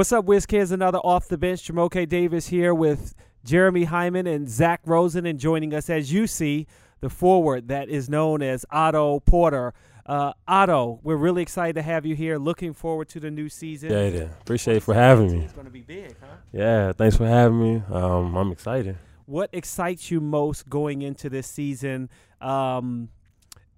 What's up, Wiz Kids? Another off the bench. Jamoke Davis here with Jeremy Hyman and Zach Rosen, and joining us, as you see, the forward that is known as Otto Porter. Uh, Otto, we're really excited to have you here. Looking forward to the new season. Yeah, yeah. Appreciate it for having me. It's going to be big, huh? Yeah, thanks for having me. Um, I'm excited. What excites you most going into this season? Um,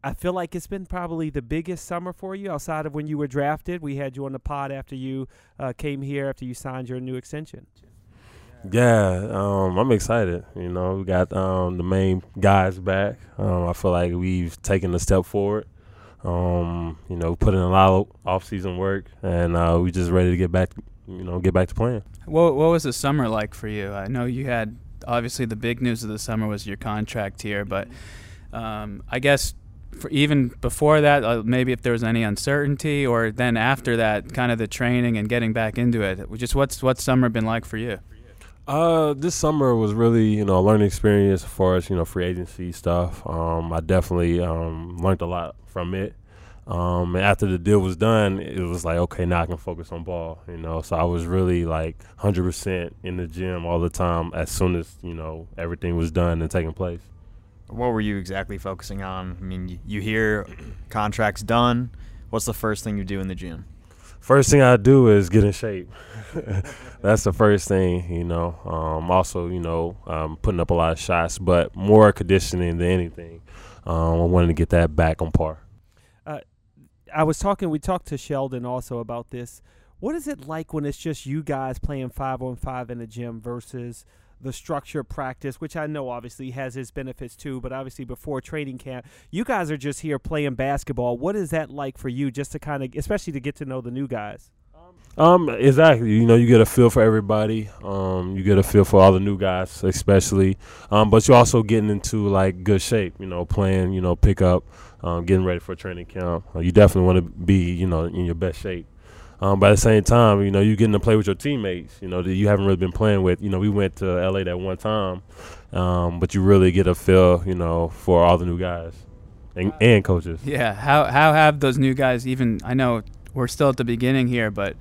I feel like it's been probably the biggest summer for you outside of when you were drafted. We had you on the pod after you uh, came here after you signed your new extension. Yeah, um, I'm excited. You know, we got um, the main guys back. Um, I feel like we've taken a step forward. Um, you know, put in a lot of off-season work, and uh, we just ready to get back. You know, get back to playing. What What was the summer like for you? I know you had obviously the big news of the summer was your contract here, but um, I guess for even before that, uh, maybe if there was any uncertainty, or then after that, kind of the training and getting back into it. Just what's what's summer been like for you? Uh, this summer was really you know a learning experience as far as you know free agency stuff. Um, I definitely um, learned a lot from it. Um, and after the deal was done, it was like okay, now I can focus on ball. You know, so I was really like 100% in the gym all the time as soon as you know everything was done and taking place what were you exactly focusing on? I mean, you hear contracts done. What's the first thing you do in the gym? First thing I do is get in shape. That's the first thing, you know. Um, also, you know, um, putting up a lot of shots, but more conditioning than anything. Um, I wanted to get that back on par. Uh, I was talking. We talked to Sheldon also about this. What is it like when it's just you guys playing five on five in the gym versus the structure practice, which I know obviously has its benefits too, but obviously before training camp, you guys are just here playing basketball. What is that like for you just to kind of, especially to get to know the new guys? Um, exactly. You know, you get a feel for everybody. Um, you get a feel for all the new guys, especially. Um, but you're also getting into like good shape. You know, playing. You know, pick up, um, getting ready for training camp. Uh, you definitely want to be, you know, in your best shape. Um, but at the same time, you know, you getting to play with your teammates, you know, that you haven't really been playing with. You know, we went to LA that one time, um, but you really get a feel, you know, for all the new guys and, and coaches. Yeah. How how have those new guys even? I know we're still at the beginning here, but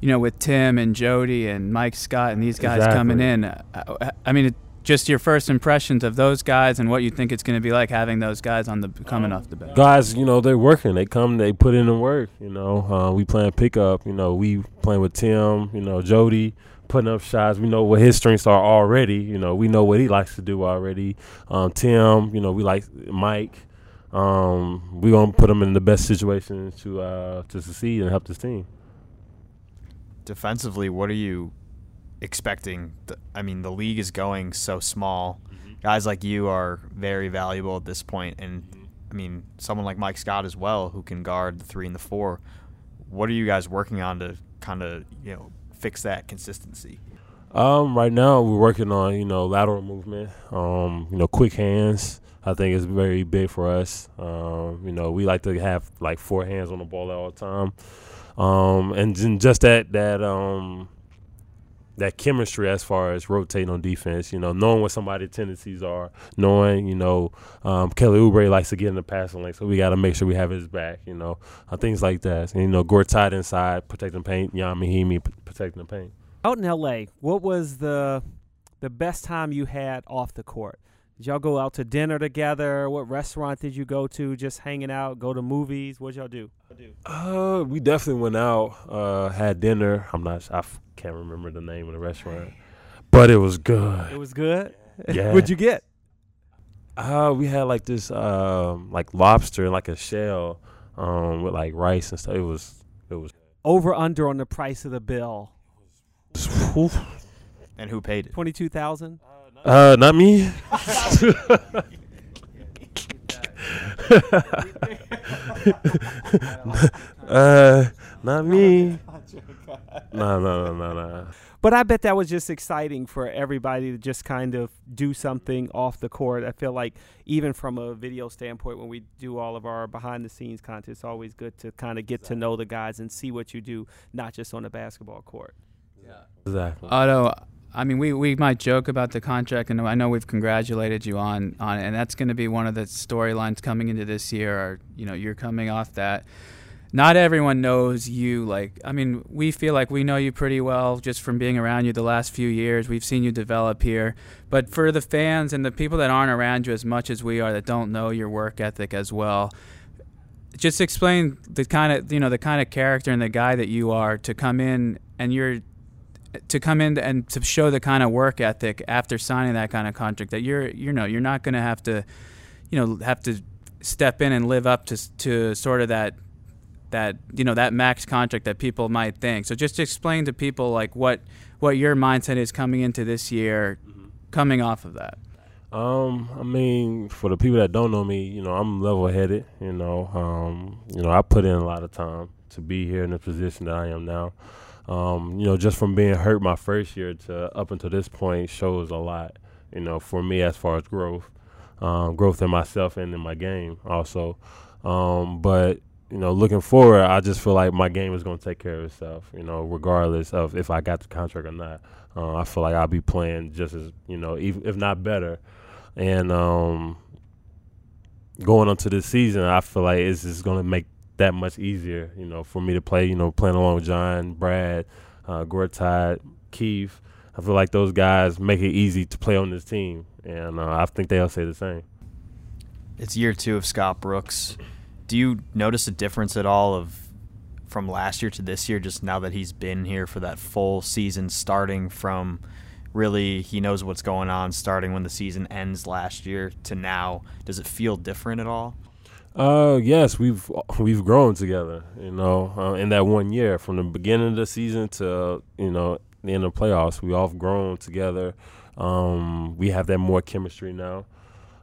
you know, with Tim and Jodie and Mike Scott and these guys exactly. coming in, uh, I mean. It, just your first impressions of those guys and what you think it's going to be like having those guys on the coming off the bench. Guys, you know they're working. They come, they put in the work. You know, uh, we playing pickup. You know, we playing with Tim. You know, Jodie putting up shots. We know what his strengths are already. You know, we know what he likes to do already. Um, Tim, you know, we like Mike. Um, we gonna put him in the best situation to uh, to succeed and help this team. Defensively, what are you expecting. The, I mean, the league is going so small. Mm-hmm. Guys like you are very valuable at this point, and mm-hmm. I mean, someone like Mike Scott as well, who can guard the three and the four. What are you guys working on to kind of you know fix that consistency? Um, right now we're working on you know lateral movement. Um, you know, quick hands. I think is very big for us. Um, you know, we like to have like four hands on the ball at all the time. Um, and just that that um that chemistry as far as rotating on defense, you know, knowing what somebody's tendencies are, knowing, you know, um, Kelly Oubre likes to get in the passing lane, so we got to make sure we have his back, you know, uh, things like that. And, you know, Gortat inside, protecting paint, Ian Mahinmi protecting the paint. Out in L.A., what was the the best time you had off the court? Did y'all go out to dinner together? What restaurant did you go to? Just hanging out, go to movies? What'd y'all do? Uh, we definitely went out, uh, had dinner. I'm not, I f- can't remember the name of the restaurant, but it was good. It was good. Yeah. What'd you get? Uh, we had like this, um, like lobster and like a shell, um, with like rice and stuff. It was, it was over under on the price of the bill. and who paid it? Twenty two thousand. Uh, not me. uh, not me. No, no, no, no, no. But I bet that was just exciting for everybody to just kind of do something off the court. I feel like even from a video standpoint, when we do all of our behind the scenes content, it's always good to kind of get exactly. to know the guys and see what you do, not just on the basketball court. Yeah, exactly. Otto, I mean, we, we might joke about the contract, and I know we've congratulated you on, on it, and that's going to be one of the storylines coming into this year. Or, you know, you're coming off that. not everyone knows you like I mean, we feel like we know you pretty well just from being around you the last few years. We've seen you develop here. But for the fans and the people that aren't around you as much as we are that don't know your work ethic as well, just explain the kind of you know the kind of character and the guy that you are to come in and you're to come in and to show the kind of work ethic after signing that kind of contract that you're you know you're not going to have to you know have to step in and live up to to sort of that that you know that max contract that people might think. So just explain to people like what what your mindset is coming into this year, mm-hmm. coming off of that. Um, I mean, for the people that don't know me, you know, I'm level-headed. You know, um, you know, I put in a lot of time to be here in the position that I am now. Um, you know, just from being hurt my first year to up until this point shows a lot. You know, for me as far as growth, um, growth in myself and in my game also. Um, but you know, looking forward, I just feel like my game is going to take care of itself. You know, regardless of if I got the contract or not. Uh, I feel like I'll be playing just as you know, even if not better. And um, going into this season, I feel like it's just going to make that much easier. You know, for me to play. You know, playing along with John, Brad, uh, Gortat, Keith. I feel like those guys make it easy to play on this team, and uh, I think they all say the same. It's year two of Scott Brooks do you notice a difference at all of from last year to this year just now that he's been here for that full season starting from really he knows what's going on starting when the season ends last year to now does it feel different at all uh yes we've we've grown together you know uh, in that one year from the beginning of the season to you know the end of the playoffs we all grown together um we have that more chemistry now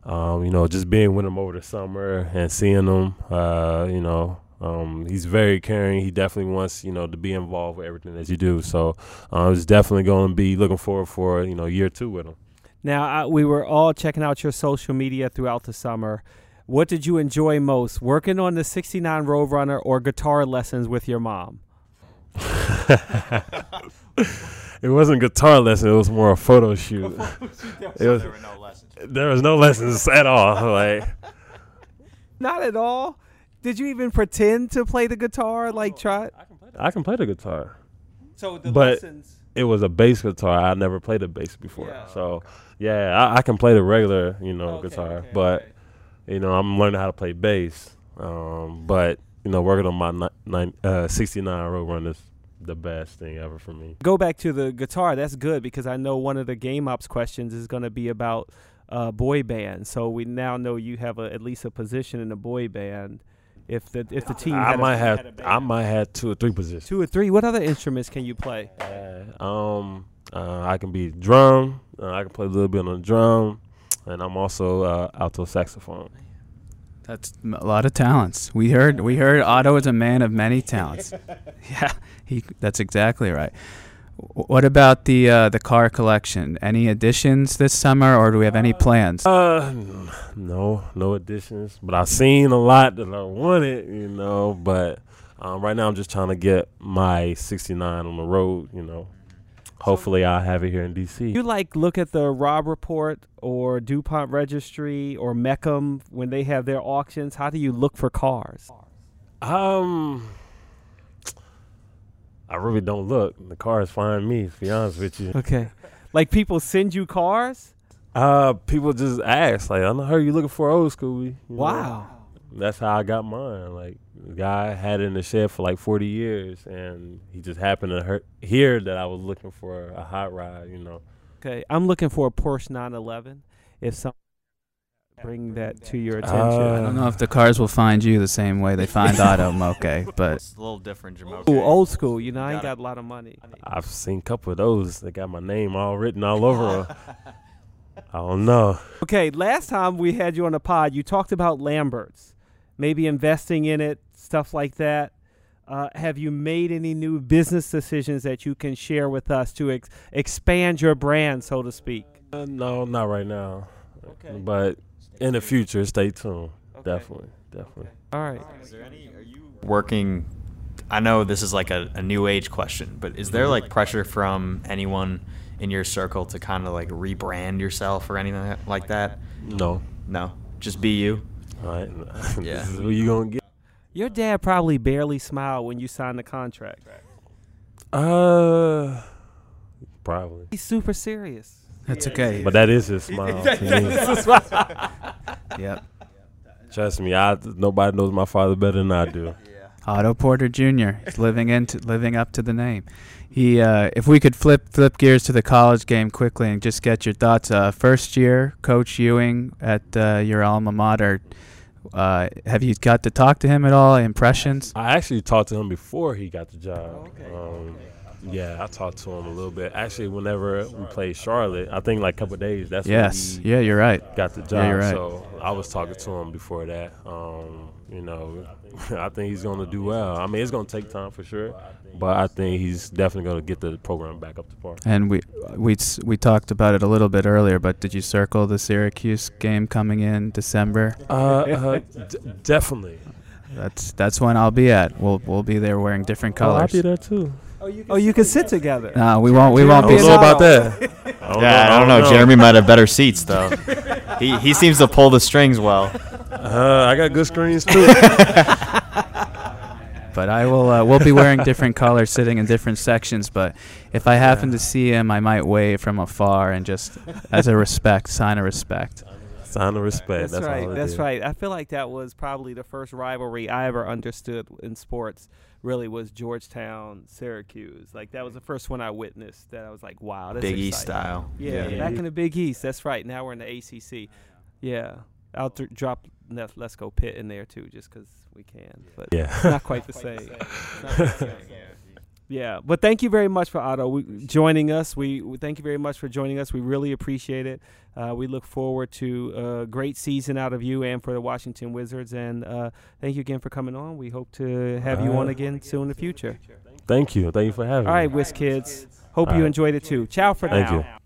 um, you know, just being with him over the summer and seeing him, uh, you know, um, he's very caring. He definitely wants, you know, to be involved with everything that you do. So uh, it's definitely going to be looking forward for, you know, year two with him. Now, uh, we were all checking out your social media throughout the summer. What did you enjoy most, working on the 69 Roadrunner or guitar lessons with your mom? it wasn't guitar lesson. It was more a photo shoot. it was, there was no lessons at all. Like, not at all. Did you even pretend to play the guitar? Like, try. I can play the, I can play the guitar. So the but lessons. It was a bass guitar. I never played a bass before. Yeah. So yeah, I, I, can play the regular, you know, okay, guitar. Okay, but okay. You know, I'm learning how to play bass. Um, but you know, working on my ni- nine, uh, 69 Roadrunners the best thing ever for me. Go back to the guitar. That's good because I know one of the game ops questions is going to be about uh, boy band. So we now know you have a, at least a position in a boy band. If the if the team, I might a, have I might have two or three positions. Two or three. What other instruments can you play? Uh, um, uh, I can be drum. Uh, I can play a little bit on the drum, and I'm also uh, alto saxophone. That's a lot of talents. We heard we heard Otto is a man of many talents. yeah, he. That's exactly right. What about the uh, the car collection? Any additions this summer, or do we have any plans? Uh, no, no additions. But I've seen a lot that I wanted, you know. But um, right now, I'm just trying to get my 69 on the road, you know. Hopefully, I'll have it here in DC. You like look at the Robb Report or DuPont Registry or Mecum when they have their auctions. How do you look for cars? Um I really don't look. The cars find me. To be honest with you. Okay, like people send you cars. Uh, people just ask. Like, I know heard you looking for old school. Wow. Know? That's how I got mine. Like, the guy had it in the shed for like 40 years, and he just happened to hear that I was looking for a hot ride. You know. Okay, I'm looking for a Porsche 911. If some bring that to your attention. Uh, I don't know if the cars will find you the same way they find Otto Moke, but it's a little different, Jamoke. Ooh, old school. You know, I ain't got a lot of money. I've seen a couple of those. They got my name all written all over. Them. I don't know. Okay, last time we had you on the pod, you talked about Lamberts, maybe investing in it, stuff like that. Uh, have you made any new business decisions that you can share with us to ex- expand your brand, so to speak? Uh, no, not right now. Okay. But in the future, stay tuned. Okay. Definitely, definitely. All right. Is there any? Are you working? I know this is like a, a new age question, but is there like pressure from anyone in your circle to kind of like rebrand yourself or anything like that? No. No. Just be you. All right. Yeah. who you gonna get? Your dad probably barely smiled when you signed the contract. Uh, probably. He's super serious. That's okay. But that is his smile. to me. yep. Trust me, I nobody knows my father better than I do. Otto Porter Jr. He's living into living up to the name. He, uh, if we could flip flip gears to the college game quickly and just get your thoughts. Uh, first year, Coach Ewing at uh, your alma mater. Uh, have you got to talk to him at all? Impressions? I actually talked to him before he got the job. Okay. Um, yeah, I talked to him a little bit. Actually, whenever we played Charlotte, I think like a couple days. That's yes. when Yeah, you're right. got the job. Yeah, you're right. So I was talking to him before that. Um, you know, I think he's going to do well. I mean, it's going to take time for sure, but I think he's definitely going to get the program back up to par. And we we we talked about it a little bit earlier, but did you circle the Syracuse game coming in December? Uh, uh, d- definitely. That's that's when I'll be at. We'll we'll be there wearing different Oh, I'll colors. be there too. Oh, you can sit together. No, we won't. We won't I be. don't know about that. I don't yeah, I don't know. Jeremy might have better seats though. he he seems to pull the strings well. Uh, I got good screens too. But I will. Uh, we'll be wearing different colors, sitting in different sections. But if I happen to see him, I might wave from afar and just, as a respect, sign of respect. Sign of respect. That's, That's, right. all That's is. right. I feel like that was probably the first rivalry I ever understood in sports. Really, was Georgetown Syracuse. Like that was the first one I witnessed. That I was like, wow, that's Big East style. Yeah, Yeah. back in the Big East. That's right. Now we're in the ACC. Yeah, I'll th- drop Let- Let's Go Pitt in there too, just because we can. But Yeah. not quite the same. Yeah, but thank you very much for Otto we, joining us. We, we thank you very much for joining us. We really appreciate it. Uh, we look forward to a great season out of you and for the Washington Wizards. And uh, thank you again for coming on. We hope to have you on Uh, again soon in the future. Thank you. Thank you for having All me. right, Wiz kids. Hope All you right. enjoyed it too. Ciao for Thank now. you.